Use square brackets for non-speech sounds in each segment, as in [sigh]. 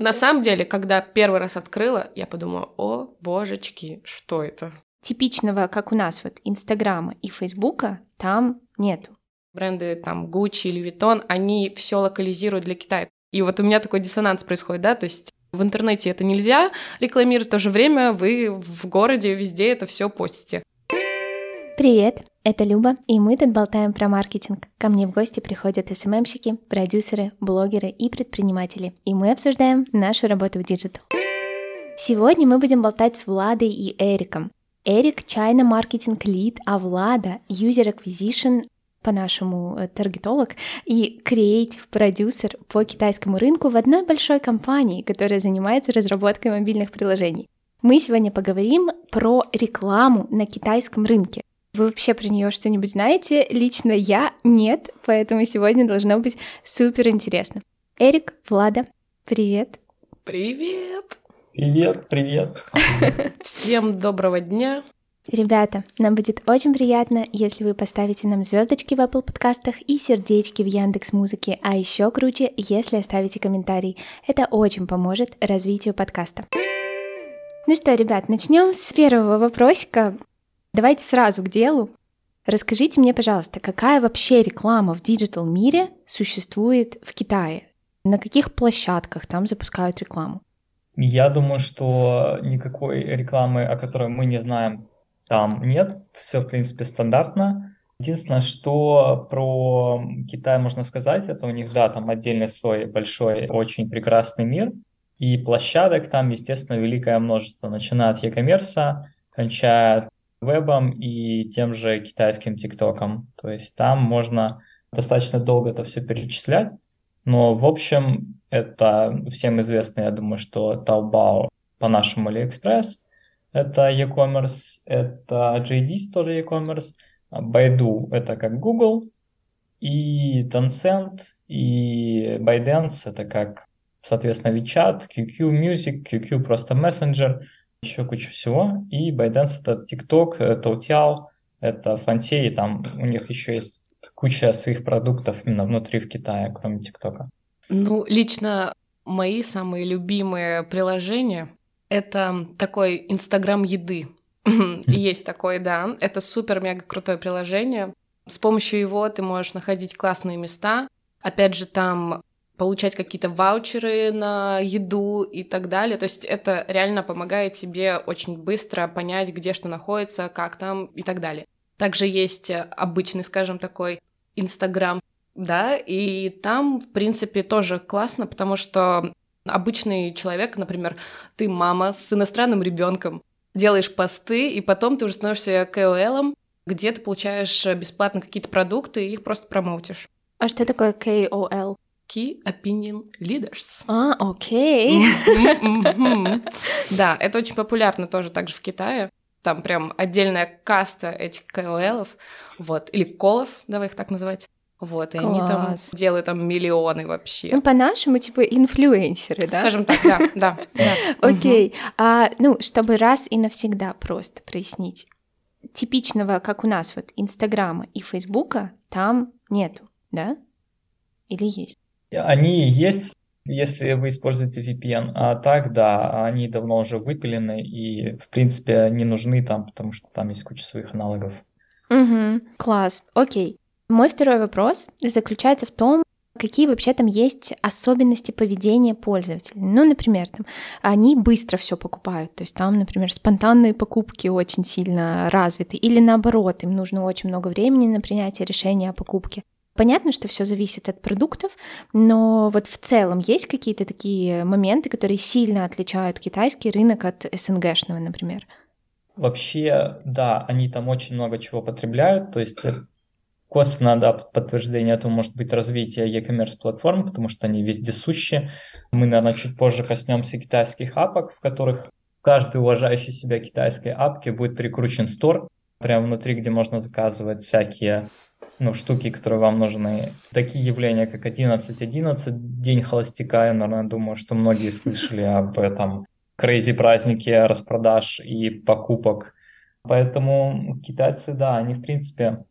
На самом деле, когда первый раз открыла, я подумала, о, божечки, что это? Типичного, как у нас, вот Инстаграма и Фейсбука там нету. Бренды там Gucci или Vuitton, они все локализируют для Китая. И вот у меня такой диссонанс происходит, да, то есть в интернете это нельзя рекламировать, в то же время вы в городе везде это все постите. Привет, это Люба, и мы тут болтаем про маркетинг. Ко мне в гости приходят СММщики, продюсеры, блогеры и предприниматели, и мы обсуждаем нашу работу в digital. Сегодня мы будем болтать с Владой и Эриком. Эрик — China Marketing Lead, а Влада — User Acquisition по-нашему э, таргетолог и креатив продюсер по китайскому рынку в одной большой компании, которая занимается разработкой мобильных приложений. Мы сегодня поговорим про рекламу на китайском рынке. Вы вообще про нее что-нибудь знаете? Лично я нет, поэтому сегодня должно быть супер интересно. Эрик, Влада, привет. Привет. Привет, привет. [laughs] Всем доброго дня. Ребята, нам будет очень приятно, если вы поставите нам звездочки в Apple подкастах и сердечки в Яндекс Музыке, а еще круче, если оставите комментарий. Это очень поможет развитию подкаста. Ну что, ребят, начнем с первого вопросика. Давайте сразу к делу. Расскажите мне, пожалуйста, какая вообще реклама в digital мире существует в Китае? На каких площадках там запускают рекламу? Я думаю, что никакой рекламы, о которой мы не знаем, там нет, все, в принципе, стандартно. Единственное, что про Китай можно сказать, это у них, да, там отдельный свой большой, очень прекрасный мир, и площадок там, естественно, великое множество, начиная от e-commerce, кончая вебом и тем же китайским ТикТоком. То есть там можно достаточно долго это все перечислять, но в общем это всем известно, я думаю, что Taobao по-нашему AliExpress – это e-commerce, это JD тоже e-commerce, Baidu это как Google, и Tencent, и ByteDance это как, соответственно, WeChat, QQ Music, QQ просто Messenger, еще куча всего, и ByteDance это TikTok, Toutiao, это Фантей, там у них еще есть куча своих продуктов именно внутри в Китае, кроме ТикТока. Ну, лично мои самые любимые приложения это такой Инстаграм еды. [laughs] Есть такой, да. Это супер-мега крутое приложение. С помощью его ты можешь находить классные места. Опять же, там получать какие-то ваучеры на еду и так далее. То есть это реально помогает тебе очень быстро понять, где что находится, как там и так далее. Также есть обычный, скажем, такой Инстаграм, да, и там, в принципе, тоже классно, потому что Обычный человек, например, ты мама с иностранным ребенком, делаешь посты, и потом ты уже становишься KOL, где ты получаешь бесплатно какие-то продукты и их просто промоутишь. А что такое KOL? Key Opinion Leaders. А, окей. [laughs] Да, это очень популярно тоже также в Китае. Там прям отдельная каста этих KOL, вот, или колов, давай их так называть. Вот, и Класс. они там делают там миллионы вообще. Ну, по-нашему, типа, инфлюенсеры, да? Скажем так, да, да. [laughs] Окей. А, ну, чтобы раз и навсегда просто прояснить. Типичного, как у нас, вот, Инстаграма и Фейсбука там нету, да? Или есть? Они есть, если вы используете VPN. А так, да, они давно уже выпилены и, в принципе, не нужны там, потому что там есть куча своих аналогов. Угу, класс, окей. Мой второй вопрос заключается в том, какие вообще там есть особенности поведения пользователей. Ну, например, там, они быстро все покупают, то есть там, например, спонтанные покупки очень сильно развиты, или наоборот, им нужно очень много времени на принятие решения о покупке. Понятно, что все зависит от продуктов, но вот в целом есть какие-то такие моменты, которые сильно отличают китайский рынок от СНГшного, например? Вообще, да, они там очень много чего потребляют, то есть Косвенно, да, подтверждение этому может быть развитие e-commerce платформ, потому что они вездесущи. Мы, наверное, чуть позже коснемся китайских апок, в которых каждый уважающий себя китайской апке будет прикручен стор, прямо внутри, где можно заказывать всякие ну, штуки, которые вам нужны. Такие явления, как 11.11, День холостяка, я, наверное, думаю, что многие слышали об этом крейзи празднике распродаж и покупок. Поэтому китайцы, да, они, в принципе,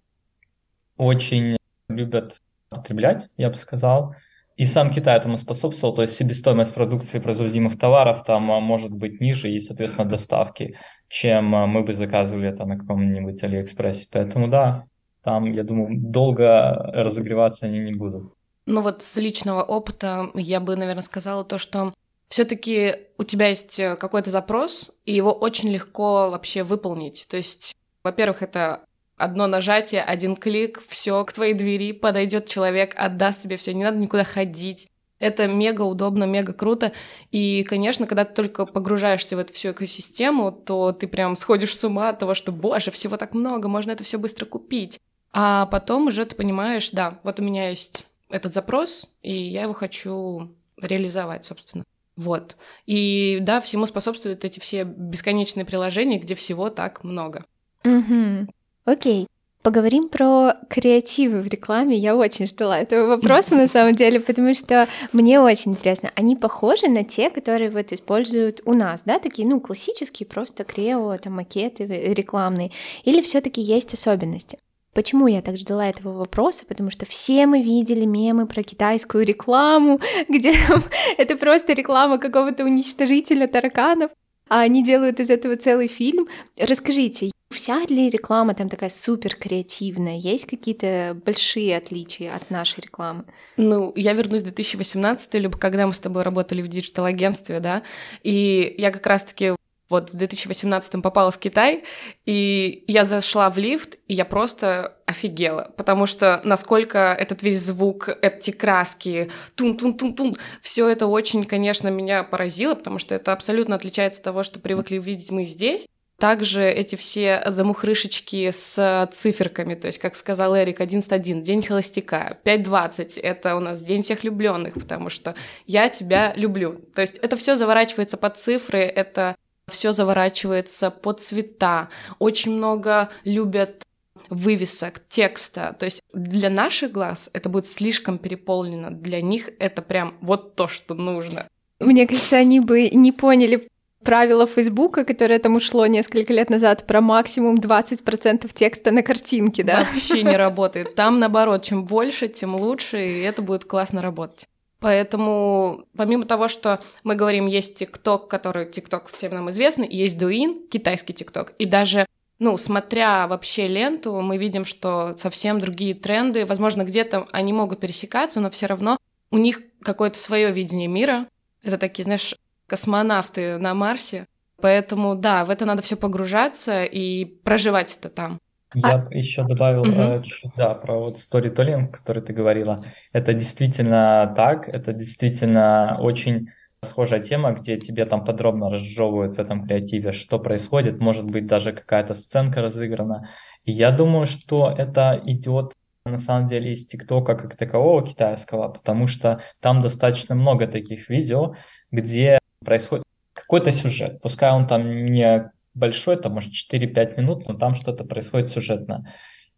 очень любят потреблять, я бы сказал. И сам Китай этому способствовал, то есть себестоимость продукции производимых товаров там а, может быть ниже и, соответственно, доставки, чем а, мы бы заказывали это на каком-нибудь Алиэкспрессе. Поэтому да, там, я думаю, долго разогреваться они не будут. Ну вот с личного опыта я бы, наверное, сказала то, что все-таки у тебя есть э, какой-то запрос, и его очень легко вообще выполнить. То есть, во-первых, это одно нажатие, один клик, все к твоей двери подойдет человек, отдаст тебе все, не надо никуда ходить. Это мега удобно, мега круто. И, конечно, когда ты только погружаешься в эту всю экосистему, то ты прям сходишь с ума от того, что, боже, всего так много, можно это все быстро купить. А потом уже ты понимаешь, да, вот у меня есть этот запрос, и я его хочу реализовать, собственно. Вот. И да, всему способствуют эти все бесконечные приложения, где всего так много. Угу. Окей. Поговорим про креативы в рекламе. Я очень ждала этого вопроса на самом деле, потому что мне очень интересно. Они похожи на те, которые вот используют у нас, да, такие, ну, классические, просто крео, там, макеты рекламные, или все таки есть особенности? Почему я так ждала этого вопроса? Потому что все мы видели мемы про китайскую рекламу, [laughs] где [laughs] это просто реклама какого-то уничтожителя тараканов, а они делают из этого целый фильм. Расскажите, вся ли реклама там такая супер креативная? Есть какие-то большие отличия от нашей рекламы? Ну, я вернусь в 2018, либо когда мы с тобой работали в digital-агентстве, да, и я как раз-таки вот в 2018 попала в Китай, и я зашла в лифт, и я просто офигела, потому что насколько этот весь звук, эти краски, тун-тун-тун-тун, все это очень, конечно, меня поразило, потому что это абсолютно отличается от того, что привыкли видеть мы здесь. Также эти все замухрышечки с циферками, то есть, как сказал Эрик, 11.1, день холостяка, 5.20, это у нас день всех влюбленных, потому что я тебя люблю. То есть это все заворачивается под цифры, это все заворачивается под цвета. Очень много любят вывесок, текста. То есть для наших глаз это будет слишком переполнено. Для них это прям вот то, что нужно. Мне кажется, они бы не поняли правило Фейсбука, которое там ушло несколько лет назад, про максимум 20% текста на картинке, да? Вообще не работает. Там, наоборот, чем больше, тем лучше, и это будет классно работать. Поэтому, помимо того, что мы говорим, есть ТикТок, который ТикТок всем нам известный, есть Дуин, китайский ТикТок, и даже ну, смотря вообще ленту, мы видим, что совсем другие тренды. Возможно, где-то они могут пересекаться, но все равно у них какое-то свое видение мира. Это такие, знаешь, космонавты на Марсе. Поэтому, да, в это надо все погружаться и проживать это там. Я а... еще добавил угу. uh чуть да, про вот сторителлинг, который ты говорила. Это действительно так, это действительно очень схожая тема, где тебе там подробно разжевывают в этом креативе, что происходит, может быть даже какая-то сценка разыграна. И я думаю, что это идет на самом деле из ТикТока как такового китайского, потому что там достаточно много таких видео, где происходит какой-то сюжет. Пускай он там не большой, там может 4-5 минут, но там что-то происходит сюжетно.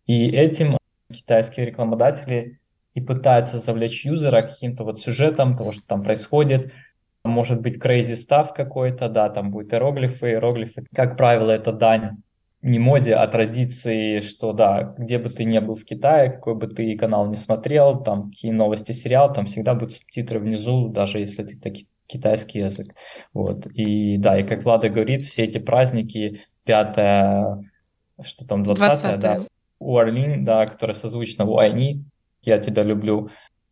И этим китайские рекламодатели и пытаются завлечь юзера каким-то вот сюжетом того, что там происходит. Может быть crazy stuff какой-то, да, там будут иероглифы. Иероглифы, как правило, это дань не моде, а традиции, что да, где бы ты ни был в Китае, какой бы ты канал не смотрел, там какие новости, сериал, там всегда будут субтитры внизу, даже если ты таки, китайский язык. Вот. И да, и как Влада говорит, все эти праздники, 5 что там, 20, да, Уарлин, да, которая созвучна Уайни, я тебя люблю,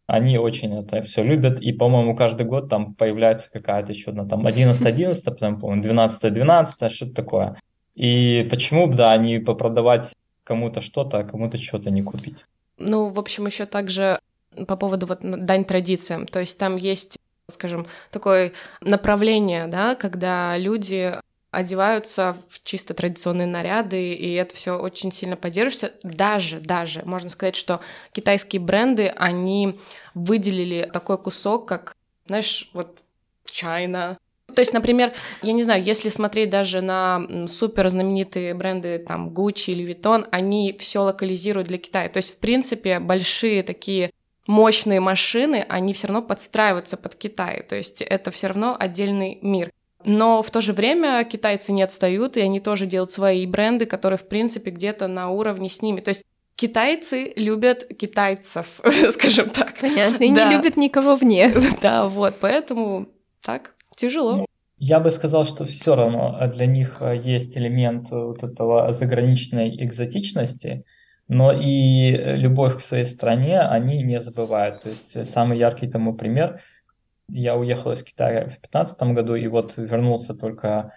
они очень это все любят, и, по-моему, каждый год там появляется какая-то еще одна, там, 11-11, потом, по-моему, 12-12, что-то такое. И почему бы, да, не попродавать кому-то что-то, а кому-то что-то не купить? Ну, в общем, еще также по поводу вот дань традициям. То есть там есть скажем, такое направление, да, когда люди одеваются в чисто традиционные наряды, и это все очень сильно поддерживается. Даже, даже, можно сказать, что китайские бренды, они выделили такой кусок, как, знаешь, вот China, то есть, например, я не знаю, если смотреть даже на супер знаменитые бренды, там, Gucci или Vuitton, они все локализируют для Китая. То есть, в принципе, большие такие мощные машины, они все равно подстраиваются под Китай, то есть это все равно отдельный мир. Но в то же время китайцы не отстают, и они тоже делают свои бренды, которые, в принципе, где-то на уровне с ними. То есть Китайцы любят китайцев, [laughs] скажем так. Понятно, и да. не любят никого вне. [laughs] Да, вот, поэтому так, тяжело. Ну, я бы сказал, что все равно для них есть элемент вот этого заграничной экзотичности, но и любовь к своей стране они не забывают. То есть самый яркий тому пример, я уехал из Китая в 2015 году и вот вернулся только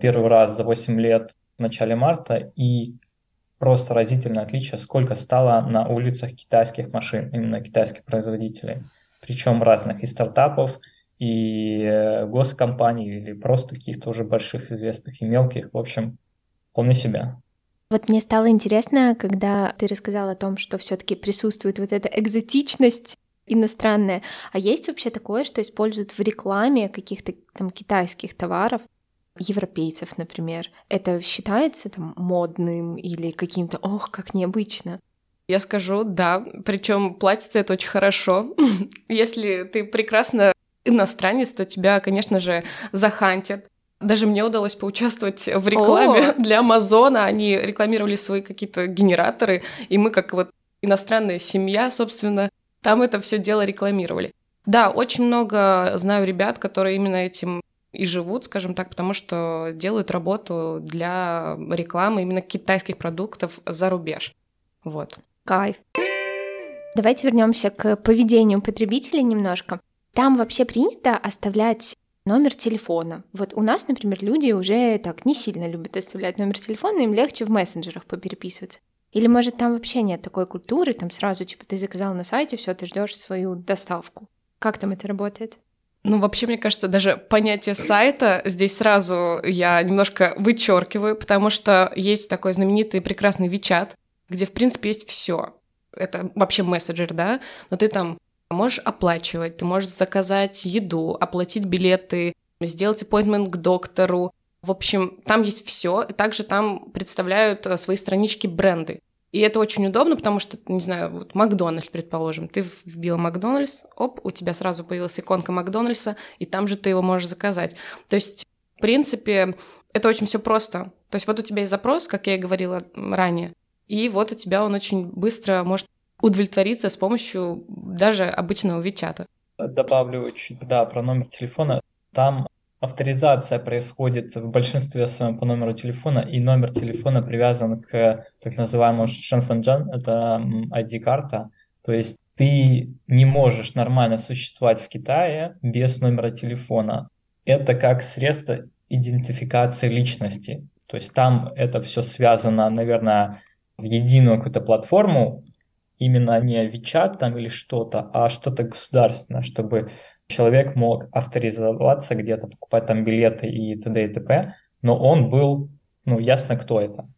первый раз за 8 лет в начале марта, и просто разительное отличие, сколько стало на улицах китайских машин, именно китайских производителей. Причем разных и стартапов, и э, госкомпаний, или просто каких-то уже больших известных и мелких. В общем, полный себя. Вот мне стало интересно, когда ты рассказал о том, что все-таки присутствует вот эта экзотичность иностранная. А есть вообще такое, что используют в рекламе каких-то там китайских товаров? европейцев, например, это считается там модным или каким-то, ох, как необычно? Я скажу, да, причем платится это очень хорошо. [laughs] Если ты прекрасно иностранец, то тебя, конечно же, захантят. Даже мне удалось поучаствовать в рекламе О! для Амазона. Они рекламировали свои какие-то генераторы, и мы, как вот иностранная семья, собственно, там это все дело рекламировали. Да, очень много знаю ребят, которые именно этим и живут, скажем так, потому что делают работу для рекламы именно китайских продуктов за рубеж. Вот. Кайф. Давайте вернемся к поведению потребителей немножко. Там вообще принято оставлять номер телефона. Вот у нас, например, люди уже так не сильно любят оставлять номер телефона, им легче в мессенджерах попереписываться. Или, может, там вообще нет такой культуры, там сразу, типа, ты заказал на сайте, все, ты ждешь свою доставку. Как там это работает? Ну, вообще, мне кажется, даже понятие сайта здесь сразу я немножко вычеркиваю, потому что есть такой знаменитый прекрасный Вичат, где, в принципе, есть все. Это вообще мессенджер, да, но ты там можешь оплачивать, ты можешь заказать еду, оплатить билеты, сделать appointment к доктору. В общем, там есть все, и также там представляют э, свои странички бренды. И это очень удобно, потому что, не знаю, вот Макдональдс, предположим, ты вбил Макдональдс, оп, у тебя сразу появилась иконка Макдональдса, и там же ты его можешь заказать. То есть, в принципе, это очень все просто. То есть вот у тебя есть запрос, как я и говорила ранее, и вот у тебя он очень быстро может удовлетвориться с помощью даже обычного Вичата. Добавлю чуть, да, про номер телефона. Там авторизация происходит в большинстве своем по номеру телефона, и номер телефона привязан к так называемому Шенфенджан, это ID-карта. То есть ты не можешь нормально существовать в Китае без номера телефона. Это как средство идентификации личности. То есть там это все связано, наверное, в единую какую-то платформу, именно не WeChat там или что-то, а что-то государственное, чтобы человек мог авторизоваться где-то, покупать там билеты и т.д. и т.п., но он был, ну, ясно, кто это.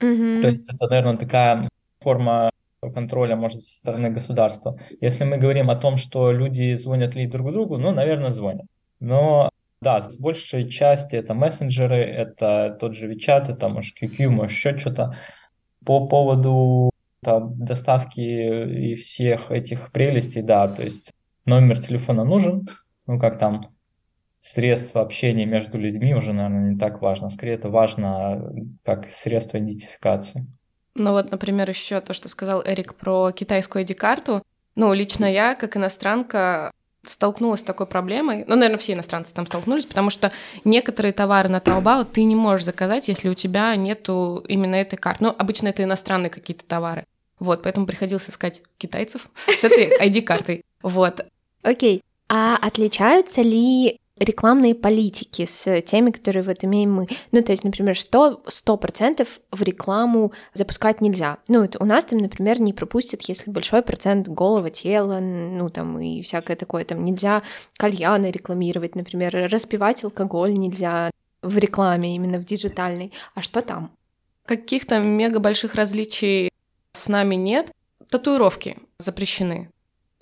Mm-hmm. То есть это, наверное, такая форма контроля, может, со стороны государства. Если мы говорим о том, что люди звонят ли друг другу, ну, наверное, звонят. Но да, с большей части это мессенджеры, это тот же WeChat, это, может, QQ, может, еще что-то. По поводу там, доставки и всех этих прелестей, да, то есть номер телефона нужен, ну как там средство общения между людьми уже, наверное, не так важно. Скорее, это важно как средство идентификации. Ну вот, например, еще то, что сказал Эрик про китайскую ID-карту. Ну, лично я, как иностранка, столкнулась с такой проблемой. Ну, наверное, все иностранцы там столкнулись, потому что некоторые товары на Taobao ты не можешь заказать, если у тебя нету именно этой карты. Ну, обычно это иностранные какие-то товары. Вот, поэтому приходилось искать китайцев с этой [laughs] ID-картой. Вот. Окей. А отличаются ли рекламные политики с теми, которые вот имеем мы. Ну, то есть, например, что сто процентов в рекламу запускать нельзя. Ну, вот у нас там, например, не пропустят, если большой процент голого тела, ну, там, и всякое такое, там, нельзя кальяны рекламировать, например, распивать алкоголь нельзя в рекламе, именно в диджитальной. А что там? Каких-то мега больших различий с нами нет. Татуировки запрещены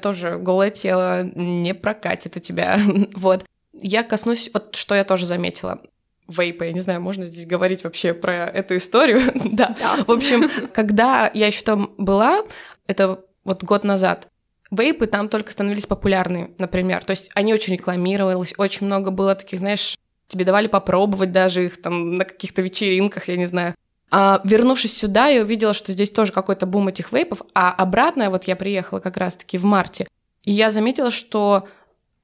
тоже голое тело не прокатит у тебя. [laughs] вот. Я коснусь, вот что я тоже заметила. Вейпа, я не знаю, можно здесь говорить вообще про эту историю. [laughs] да. В общем, когда я еще там была, это вот год назад, вейпы там только становились популярны, например. То есть они очень рекламировались, очень много было таких, знаешь, тебе давали попробовать даже их там на каких-то вечеринках, я не знаю. А вернувшись сюда, я увидела, что здесь тоже какой-то бум этих вейпов, а обратно вот я приехала как раз-таки в марте, и я заметила, что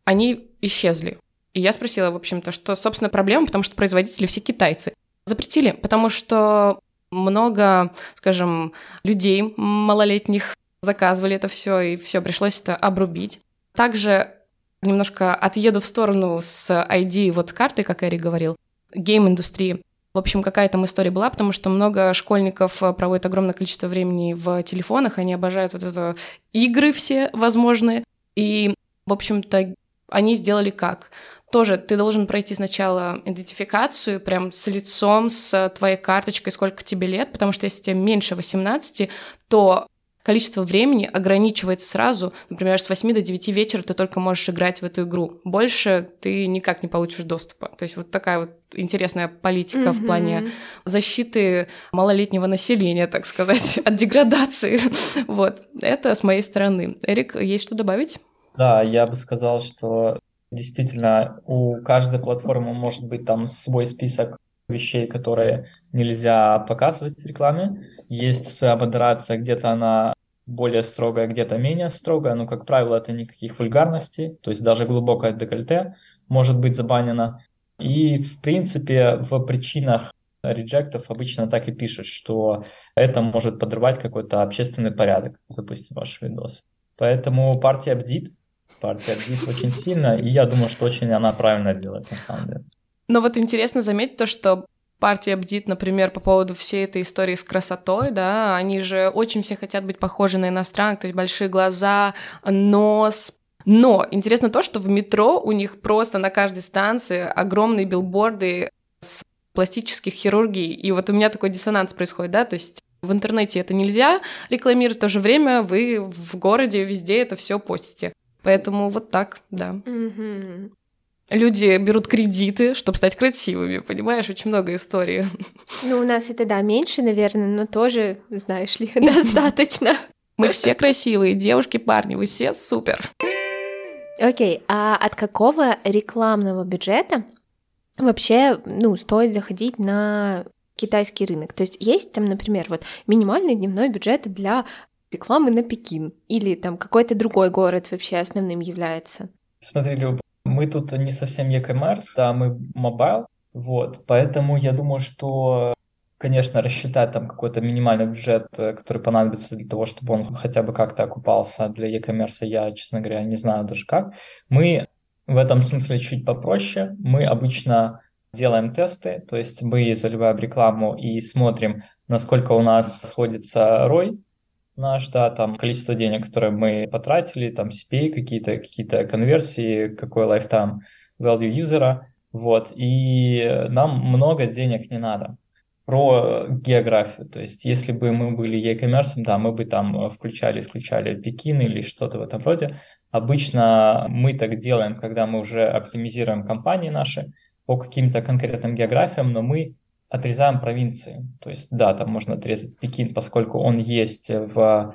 они исчезли. И я спросила, в общем-то, что, собственно, проблема, потому что производители все китайцы. Запретили, потому что много, скажем, людей малолетних заказывали это все, и все пришлось это обрубить. Также немножко отъеду в сторону с ID вот карты, как Эри говорил, гейм-индустрии. В общем, какая там история была, потому что много школьников э, проводят огромное количество времени в телефонах, они обожают вот это игры все возможные. И, в общем-то, они сделали как? Тоже ты должен пройти сначала идентификацию прям с лицом, с твоей карточкой, сколько тебе лет, потому что если тебе меньше 18, то количество времени ограничивается сразу. Например, с 8 до 9 вечера ты только можешь играть в эту игру. Больше ты никак не получишь доступа. То есть вот такая вот интересная политика mm-hmm. в плане защиты малолетнего населения, так сказать, [laughs] от деградации. вот. Это с моей стороны. Эрик, есть что добавить? Да, я бы сказал, что действительно у каждой платформы может быть там свой список вещей, которые нельзя показывать в рекламе. Есть своя модерация, где-то она более строгая, где-то менее строгая, но, как правило, это никаких вульгарностей, то есть даже глубокое декольте может быть забанено. И, в принципе, в причинах реджектов обычно так и пишут, что это может подрывать какой-то общественный порядок, допустим, ваш видос. Поэтому партия бдит, партия бдит очень сильно, и я думаю, что очень она правильно делает, на самом деле. Но вот интересно заметить то, что партия бдит, например, по поводу всей этой истории с красотой, да, они же очень все хотят быть похожи на иностранных, то есть большие глаза, нос, но интересно то, что в метро у них просто на каждой станции огромные билборды с пластических хирургий, и вот у меня такой диссонанс происходит, да, то есть в интернете это нельзя рекламировать, в то же время вы в городе везде это все постите. Поэтому вот так, да. Люди берут кредиты, чтобы стать красивыми, понимаешь? Очень много историй. Ну, у нас это, да, меньше, наверное, но тоже, знаешь ли, [laughs] достаточно. Мы все красивые, девушки, парни, вы все супер. Окей, а от какого рекламного бюджета вообще, ну, стоит заходить на китайский рынок? То есть есть там, например, вот минимальный дневной бюджет для рекламы на Пекин или там какой-то другой город вообще основным является? Смотри, Люб, мы тут не совсем e-commerce, да, мы mobile, вот, поэтому я думаю, что, конечно, рассчитать там какой-то минимальный бюджет, э, который понадобится для того, чтобы он хотя бы как-то окупался для e-commerce, я, честно говоря, не знаю даже как. Мы в этом смысле чуть попроще. Мы обычно делаем тесты, то есть мы заливаем рекламу и смотрим, насколько у нас сходится ROI, наш, да, там количество денег, которое мы потратили, там CPA какие-то, какие-то конверсии, какой lifetime value юзера, вот, и нам много денег не надо. Про географию, то есть если бы мы были e-commerce, да, мы бы там включали, исключали Пекин или что-то в этом роде. Обычно мы так делаем, когда мы уже оптимизируем компании наши по каким-то конкретным географиям, но мы отрезаем провинции. То есть, да, там можно отрезать Пекин, поскольку он есть в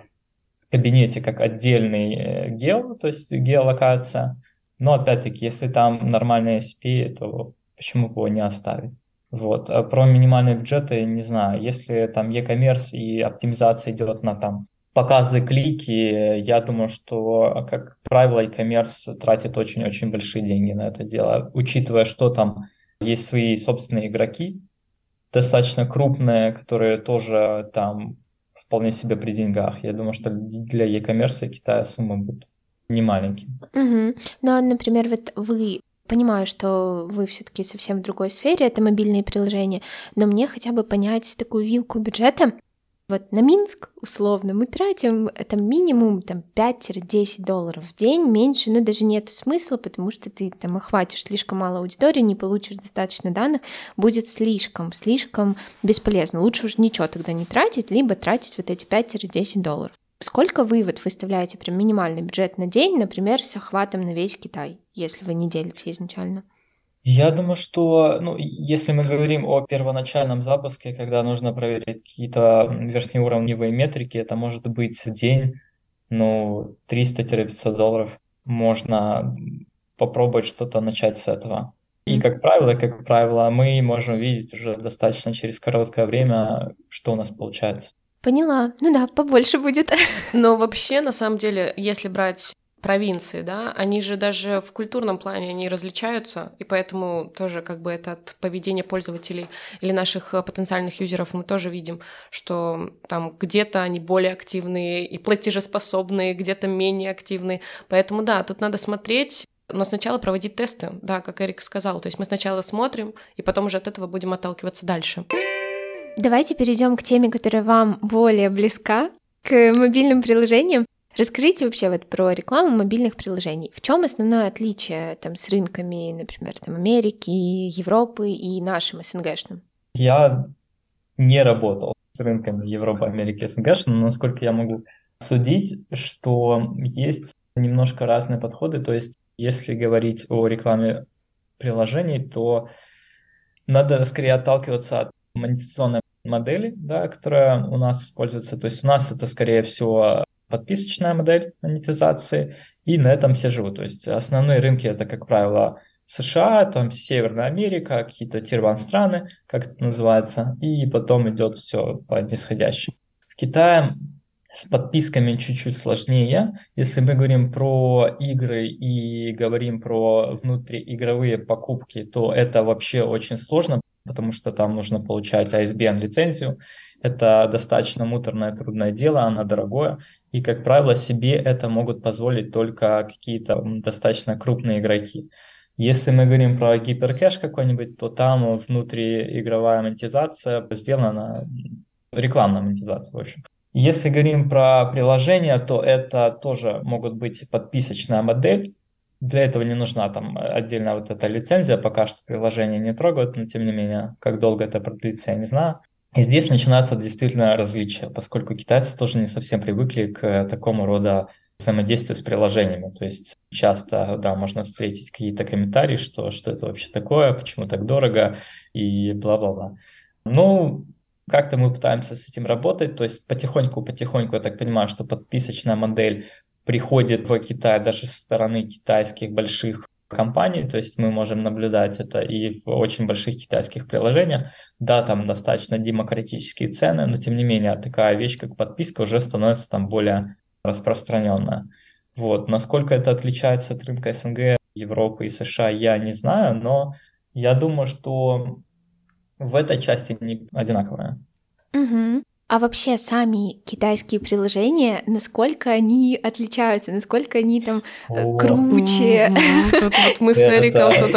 кабинете как отдельный э, гео, то есть геолокация. Но опять-таки, если там нормальный SP, то почему бы его не оставить? Вот. А про минимальные бюджеты не знаю. Если там e-commerce и оптимизация идет на там показы, клики, я думаю, что, как правило, e-commerce тратит очень-очень большие деньги на это дело, учитывая, что там есть свои собственные игроки, достаточно крупные, которые тоже там вполне себе при деньгах. Я думаю, что для e-commerce Китая суммы будут не маленькие. Угу. Ну, например, вот вы понимаю, что вы все-таки совсем в другой сфере, это мобильные приложения, но мне хотя бы понять такую вилку бюджета, вот на Минск, условно, мы тратим это минимум там 5-10 долларов в день, меньше, но даже нет смысла, потому что ты там охватишь слишком мало аудитории, не получишь достаточно данных, будет слишком, слишком бесполезно. Лучше уж ничего тогда не тратить, либо тратить вот эти 5-10 долларов. Сколько вы вот выставляете прям минимальный бюджет на день, например, с охватом на весь Китай, если вы не делите изначально? Я думаю, что, ну, если мы говорим о первоначальном запуске, когда нужно проверить какие-то верхнеуровневые метрики, это может быть в день, ну, 300-500 долларов. Можно попробовать что-то начать с этого. И, как правило, как правило, мы можем видеть уже достаточно через короткое время, что у нас получается. Поняла. Ну да, побольше будет. Но вообще, на самом деле, если брать провинции, да, они же даже в культурном плане они различаются, и поэтому тоже как бы это от поведения пользователей или наших э, потенциальных юзеров мы тоже видим, что там где-то они более активные и платежеспособные, где-то менее активные. Поэтому да, тут надо смотреть, но сначала проводить тесты, да, как Эрик сказал. То есть мы сначала смотрим, и потом уже от этого будем отталкиваться дальше. Давайте перейдем к теме, которая вам более близка, к мобильным приложениям. Расскажите вообще вот про рекламу мобильных приложений. В чем основное отличие там с рынками, например, там Америки, Европы и нашим СНГшным? Я не работал с рынками Европы, Америки, СНГшным, но насколько я могу судить, что есть немножко разные подходы. То есть, если говорить о рекламе приложений, то надо скорее отталкиваться от монетизационной модели, да, которая у нас используется. То есть у нас это, скорее всего, подписочная модель монетизации, и на этом все живут. То есть основные рынки это, как правило, США, там Северная Америка, какие-то тир страны, как это называется, и потом идет все по нисходящей. В Китае с подписками чуть-чуть сложнее. Если мы говорим про игры и говорим про внутриигровые покупки, то это вообще очень сложно, потому что там нужно получать ISBN лицензию. Это достаточно муторное, трудное дело, оно дорогое. И, как правило, себе это могут позволить только какие-то достаточно крупные игроки. Если мы говорим про гиперкэш какой-нибудь, то там внутриигровая монетизация сделана, рекламная монетизация, в общем. Если говорим про приложения, то это тоже могут быть подписочная модель. Для этого не нужна там отдельная вот эта лицензия, пока что приложение не трогают, но тем не менее, как долго это продлится, я не знаю. И здесь начинается действительно различие, поскольку китайцы тоже не совсем привыкли к такому рода взаимодействию с приложениями. То есть часто, да, можно встретить какие-то комментарии, что, что это вообще такое, почему так дорого и бла-бла-бла. Ну, как-то мы пытаемся с этим работать, то есть потихоньку-потихоньку, я так понимаю, что подписочная модель приходит в Китай даже со стороны китайских больших компаний, то есть мы можем наблюдать это и в очень больших китайских приложениях. Да, там достаточно демократические цены, но тем не менее такая вещь, как подписка, уже становится там более распространенная. Вот. Насколько это отличается от рынка СНГ, Европы и США, я не знаю, но я думаю, что в этой части не одинаковая. Угу. А вообще сами китайские приложения, насколько они отличаются, насколько они там э, о. круче? Тут вот мы с Эриком тут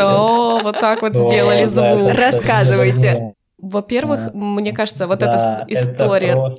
вот так вот [laughs] сделали звук. Рассказывайте. Во-первых, мне кажется, вот эта история,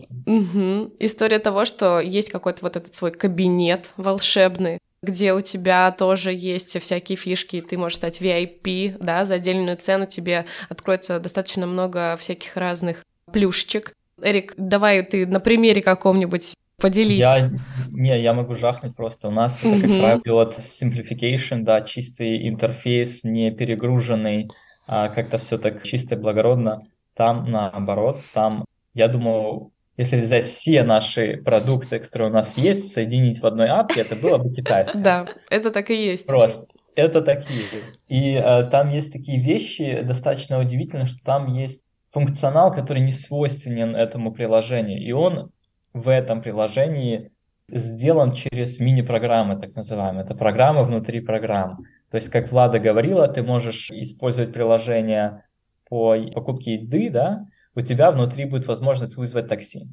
история того, что есть какой-то вот этот свой кабинет волшебный, где у тебя тоже есть всякие фишки, ты можешь стать VIP, да, за отдельную цену тебе откроется достаточно много всяких разных плюшечек. Эрик, давай ты на примере каком-нибудь поделись. Я, не, я могу жахнуть просто. У нас это, как правило, идет simplification, да, чистый интерфейс, не перегруженный, а как-то все так чисто и благородно. Там наоборот, там, я думаю, если взять все наши продукты, которые у нас есть, соединить в одной апке, это было бы китайское. Да, это так и есть. Просто. Это так и есть. И э, там есть такие вещи, достаточно удивительно, что там есть функционал, который не свойственен этому приложению. И он в этом приложении сделан через мини-программы, так называемые. Это программы внутри программ. То есть, как Влада говорила, ты можешь использовать приложение по покупке еды, да, у тебя внутри будет возможность вызвать такси.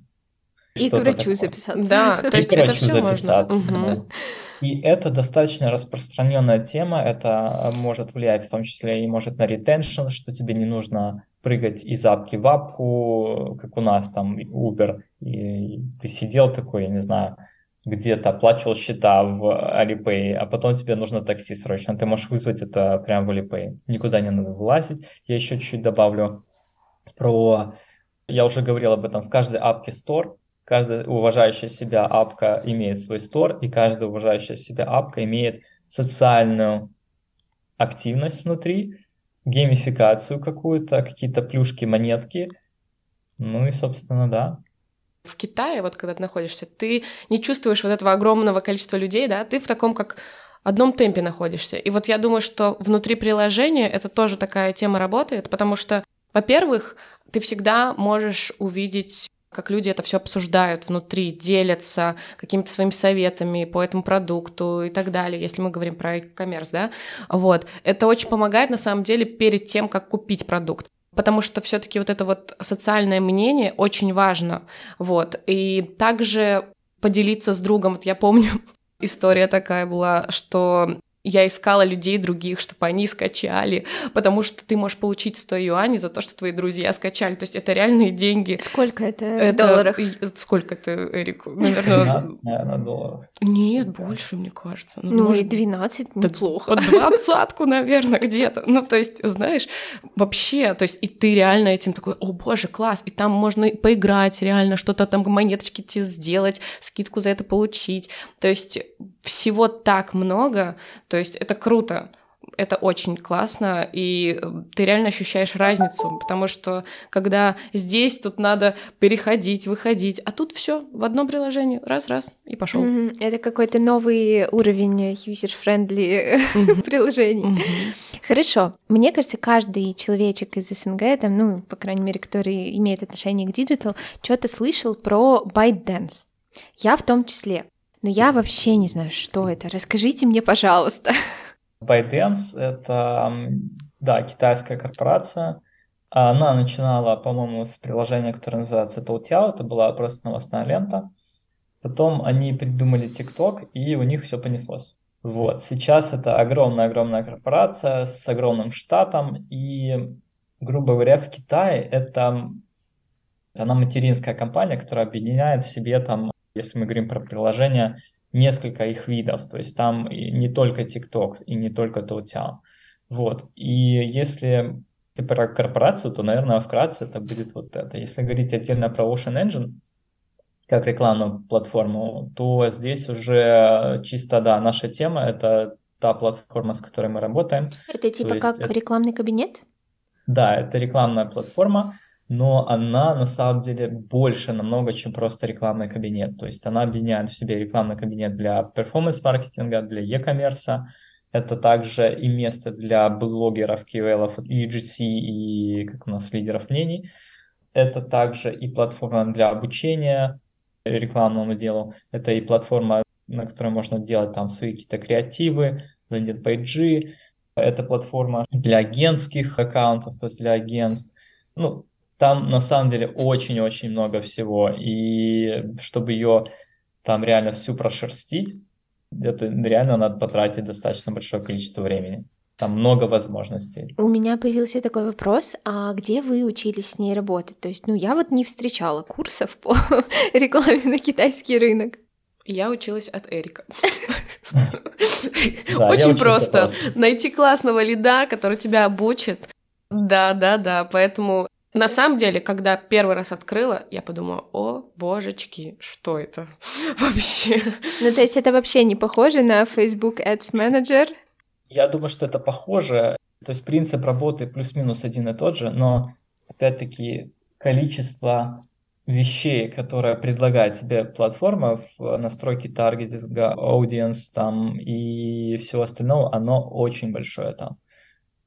И к врачу записаться. Да, [laughs] то есть это все можно. И это достаточно распространенная тема, это может влиять в том числе и может на ретеншн, что тебе не нужно прыгать из апки в апку, как у нас там Uber, и ты сидел такой, я не знаю, где-то оплачивал счета в Alipay, а потом тебе нужно такси срочно, ты можешь вызвать это прямо в Alipay, никуда не надо вылазить. Я еще чуть-чуть добавлю про, я уже говорил об этом, в каждой апке store, каждая уважающая себя апка имеет свой стор, и каждая уважающая себя апка имеет социальную активность внутри, геймификацию какую-то, какие-то плюшки, монетки. Ну и, собственно, да. В Китае, вот когда ты находишься, ты не чувствуешь вот этого огромного количества людей, да, ты в таком как одном темпе находишься. И вот я думаю, что внутри приложения это тоже такая тема работает, потому что, во-первых, ты всегда можешь увидеть как люди это все обсуждают внутри, делятся какими-то своими советами по этому продукту и так далее, если мы говорим про e-commerce, да, вот. Это очень помогает, на самом деле, перед тем, как купить продукт. Потому что все-таки вот это вот социальное мнение очень важно, вот, и также поделиться с другом, вот я помню, [laughs] история такая была, что я искала людей других, чтобы они скачали, потому что ты можешь получить 100 юаней за то, что твои друзья скачали. То есть это реальные деньги. Сколько это, это... в долларах? Сколько это, Эрик? Наверное... 12, наверное, долларов. Нет, больше, мне кажется. Ну, ну может... и 12 неплохо. Под двадцатку, наверное, где-то. Ну, то есть, знаешь, вообще, то есть, и ты реально этим такой, о боже, класс, и там можно поиграть реально, что-то там, монеточки тебе сделать, скидку за это получить. То есть, всего так много, то есть это круто, это очень классно, и э, ты реально ощущаешь разницу, потому что когда здесь тут надо переходить, выходить, а тут все в одном приложении, раз-раз и пошел. Mm-hmm. Это какой-то новый уровень user-friendly mm-hmm. [laughs] приложений. Mm-hmm. Хорошо. Мне кажется, каждый человечек из СНГ, там, ну, по крайней мере, который имеет отношение к digital, что-то слышал про ByteDance. Я в том числе. Но я вообще не знаю, что это. Расскажите мне, пожалуйста. ByteDance — это, да, китайская корпорация. Она начинала, по-моему, с приложения, которое называется Toutiao. Это была просто новостная лента. Потом они придумали TikTok, и у них все понеслось. Вот. Сейчас это огромная-огромная корпорация с огромным штатом, и, грубо говоря, в Китае это она материнская компания, которая объединяет в себе там если мы говорим про приложения, несколько их видов, то есть там не только TikTok и не только Toutiao. Вот. И если про корпорацию, то, наверное, вкратце это будет вот это. Если говорить отдельно про Ocean Engine, как рекламную платформу, то здесь уже чисто, да, наша тема — это та платформа, с которой мы работаем. Это типа как это... рекламный кабинет? Да, это рекламная платформа, но она на самом деле больше намного, чем просто рекламный кабинет. То есть она объединяет в себе рекламный кабинет для перформанс-маркетинга, для e-commerce. Это также и место для блогеров, KOL, UGC и как у нас лидеров мнений. Это также и платформа для обучения рекламному делу. Это и платформа, на которой можно делать там свои какие-то креативы, лендинг-пейджи. Это платформа для агентских аккаунтов, то есть для агентств. Ну, там на самом деле очень-очень много всего, и чтобы ее там реально всю прошерстить, это реально надо потратить достаточно большое количество времени. Там много возможностей. У меня появился такой вопрос, а где вы учились с ней работать? То есть, ну, я вот не встречала курсов по [laughs] рекламе на китайский рынок. Я училась от Эрика. Очень просто. Найти классного лида, который тебя обучит. Да, да, да. Поэтому на самом деле, когда первый раз открыла, я подумала, о, божечки, что это [laughs] вообще? Ну, то есть это вообще не похоже на Facebook Ads Manager? Я думаю, что это похоже. То есть принцип работы плюс-минус один и тот же, но опять-таки количество вещей, которые предлагает тебе платформа в настройке таргетинга, аудиенс там и всего остального, оно очень большое там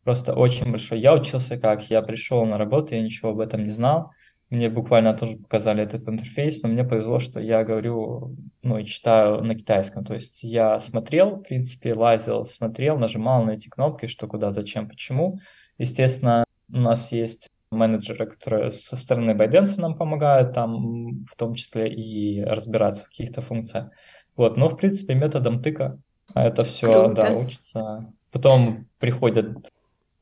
просто очень большой. Я учился как? Я пришел на работу, я ничего об этом не знал. Мне буквально тоже показали этот интерфейс, но мне повезло, что я говорю, ну и читаю на китайском. То есть я смотрел, в принципе, лазил, смотрел, нажимал на эти кнопки, что куда, зачем, почему. Естественно, у нас есть менеджеры, которые со стороны ByteDance нам помогают, там в том числе и разбираться в каких-то функциях. Вот, но в принципе методом тыка это все, да, учится. Потом приходят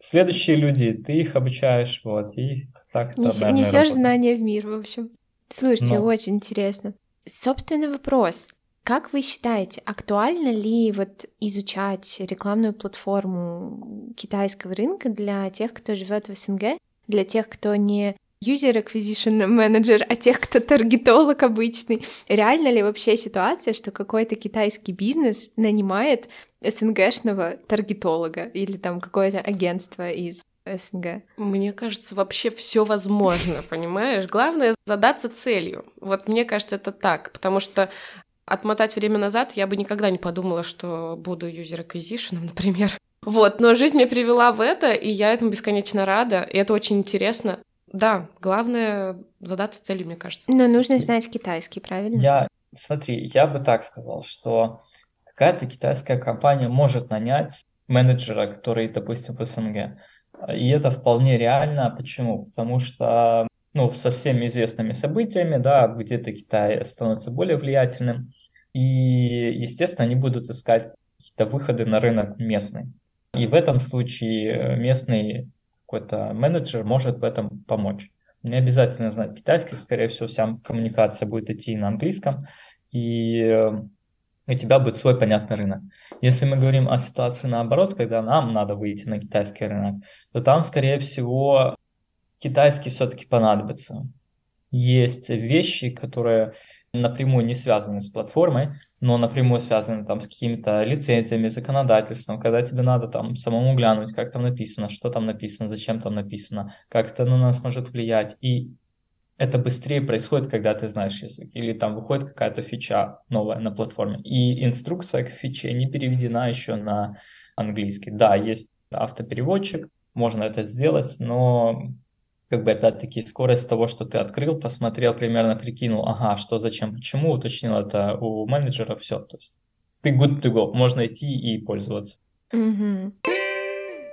следующие люди, ты их обучаешь, вот, и так Нес, Несешь знания в мир, в общем. Слушайте, Но. очень интересно. Собственный вопрос. Как вы считаете, актуально ли вот изучать рекламную платформу китайского рынка для тех, кто живет в СНГ, для тех, кто не user acquisition manager, а тех, кто таргетолог обычный. Реально ли вообще ситуация, что какой-то китайский бизнес нанимает СНГшного таргетолога или там какое-то агентство из СНГ? Мне кажется, вообще все возможно, [laughs] понимаешь? Главное задаться целью. Вот мне кажется, это так, потому что отмотать время назад, я бы никогда не подумала, что буду юзер acquisition, [laughs] например. Вот, но жизнь меня привела в это, и я этому бесконечно рада, и это очень интересно. Да, главное задаться целью, мне кажется. Но нужно знать китайский, правильно? Я, смотри, я бы так сказал, что какая-то китайская компания может нанять менеджера, который, допустим, в СНГ. И это вполне реально. Почему? Потому что ну, со всеми известными событиями, да, где-то Китай становится более влиятельным, и, естественно, они будут искать какие-то выходы на рынок местный. И в этом случае местный какой-то менеджер может в этом помочь. Не обязательно знать китайский, скорее всего, вся коммуникация будет идти на английском, и у тебя будет свой понятный рынок. Если мы говорим о ситуации наоборот, когда нам надо выйти на китайский рынок, то там, скорее всего, китайский все-таки понадобится. Есть вещи, которые напрямую не связаны с платформой, но напрямую связаны там с какими-то лицензиями, законодательством, когда тебе надо там самому глянуть, как там написано, что там написано, зачем там написано, как это на нас может влиять. И это быстрее происходит, когда ты знаешь язык, или там выходит какая-то фича новая на платформе, и инструкция к фиче не переведена еще на английский. Да, есть автопереводчик, можно это сделать, но как бы опять-таки скорость того, что ты открыл, посмотрел, примерно прикинул, ага, что, зачем, почему, уточнил это у менеджера, все, то есть ты good to go, можно идти и пользоваться. Угу.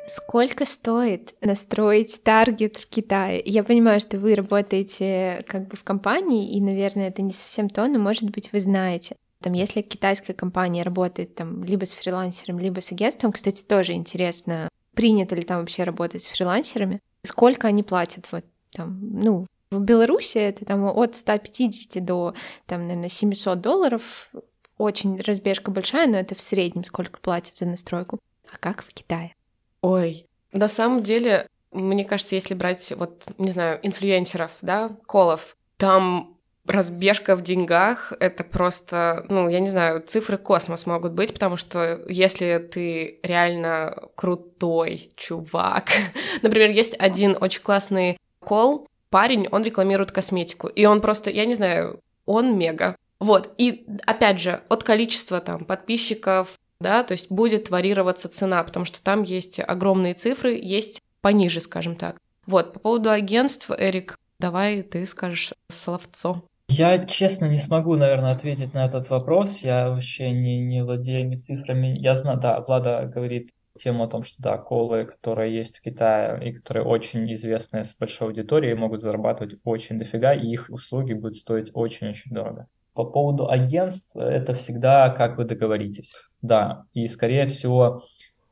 Сколько стоит настроить таргет в Китае? Я понимаю, что вы работаете как бы в компании, и, наверное, это не совсем то, но, может быть, вы знаете. Там, если китайская компания работает там либо с фрилансером, либо с агентством, кстати, тоже интересно, принято ли там вообще работать с фрилансерами, сколько они платят вот там, ну, в Беларуси это там от 150 до, там, наверное, 700 долларов. Очень разбежка большая, но это в среднем сколько платят за настройку. А как в Китае? Ой, на самом деле, мне кажется, если брать, вот, не знаю, инфлюенсеров, да, колов, там разбежка в деньгах — это просто, ну, я не знаю, цифры космос могут быть, потому что если ты реально крутой чувак... [laughs] Например, есть один очень классный кол, парень, он рекламирует косметику, и он просто, я не знаю, он мега. Вот, и опять же, от количества там подписчиков, да, то есть будет варьироваться цена, потому что там есть огромные цифры, есть пониже, скажем так. Вот, по поводу агентств, Эрик, давай ты скажешь словцо. Я, честно, не смогу, наверное, ответить на этот вопрос. Я вообще не, не владею цифрами. Я знаю, да, Влада говорит тему о том, что да, колы, которые есть в Китае и которые очень известны с большой аудиторией, могут зарабатывать очень дофига, и их услуги будут стоить очень-очень дорого. По поводу агентств, это всегда как вы договоритесь. Да, и скорее всего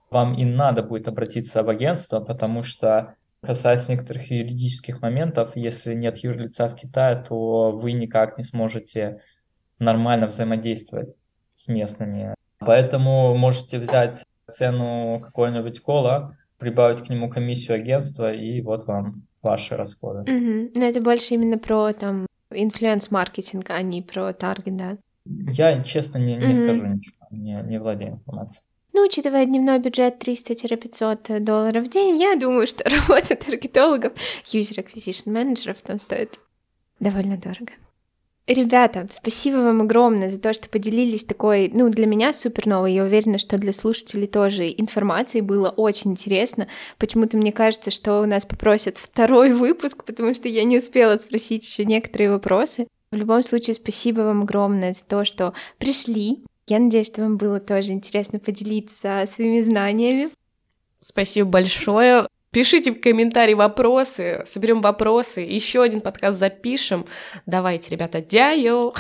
вам и надо будет обратиться в агентство, потому что касаясь некоторых юридических моментов, если нет юрлица в Китае, то вы никак не сможете нормально взаимодействовать с местными. Поэтому можете взять цену какой-нибудь KOL а, прибавить к нему комиссию агентства, и вот вам ваши расходы. Угу. Но это больше именно про там influence-маркетинг, а не про таргет, да? Я, честно, не, не угу. скажу ничего, не, не владею информацией. Ну, учитывая дневной бюджет 300-500 долларов в день, я думаю, что [laughs] работа таргетологов, user acquisition менеджеров там стоит довольно дорого. Ребята, спасибо вам огромное за то, что поделились такой, ну, для меня супер новой, я уверена, что для слушателей тоже информации было очень интересно. Почему-то мне кажется, что у нас попросят второй выпуск, потому что я не успела спросить еще некоторые вопросы. В любом случае, спасибо вам огромное за то, что пришли, я надеюсь, что вам было тоже интересно поделиться своими знаниями. Спасибо большое. Пишите в комментарии вопросы, соберем вопросы, еще один подкаст запишем. Давайте, ребята, дяю.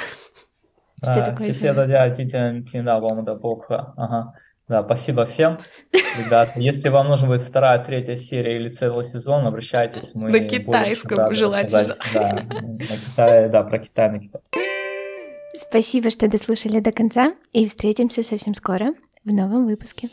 Что а, такое? 谢谢大家今天听到我们的播客。Ага. Да, спасибо всем, ребят. Если вам нужна будет вторая, третья серия или целый сезон, обращайтесь. Мы на китайском желательно. Да, на Китае, да, про Китай на китайском. Спасибо, что дослушали до конца, и встретимся совсем скоро в новом выпуске.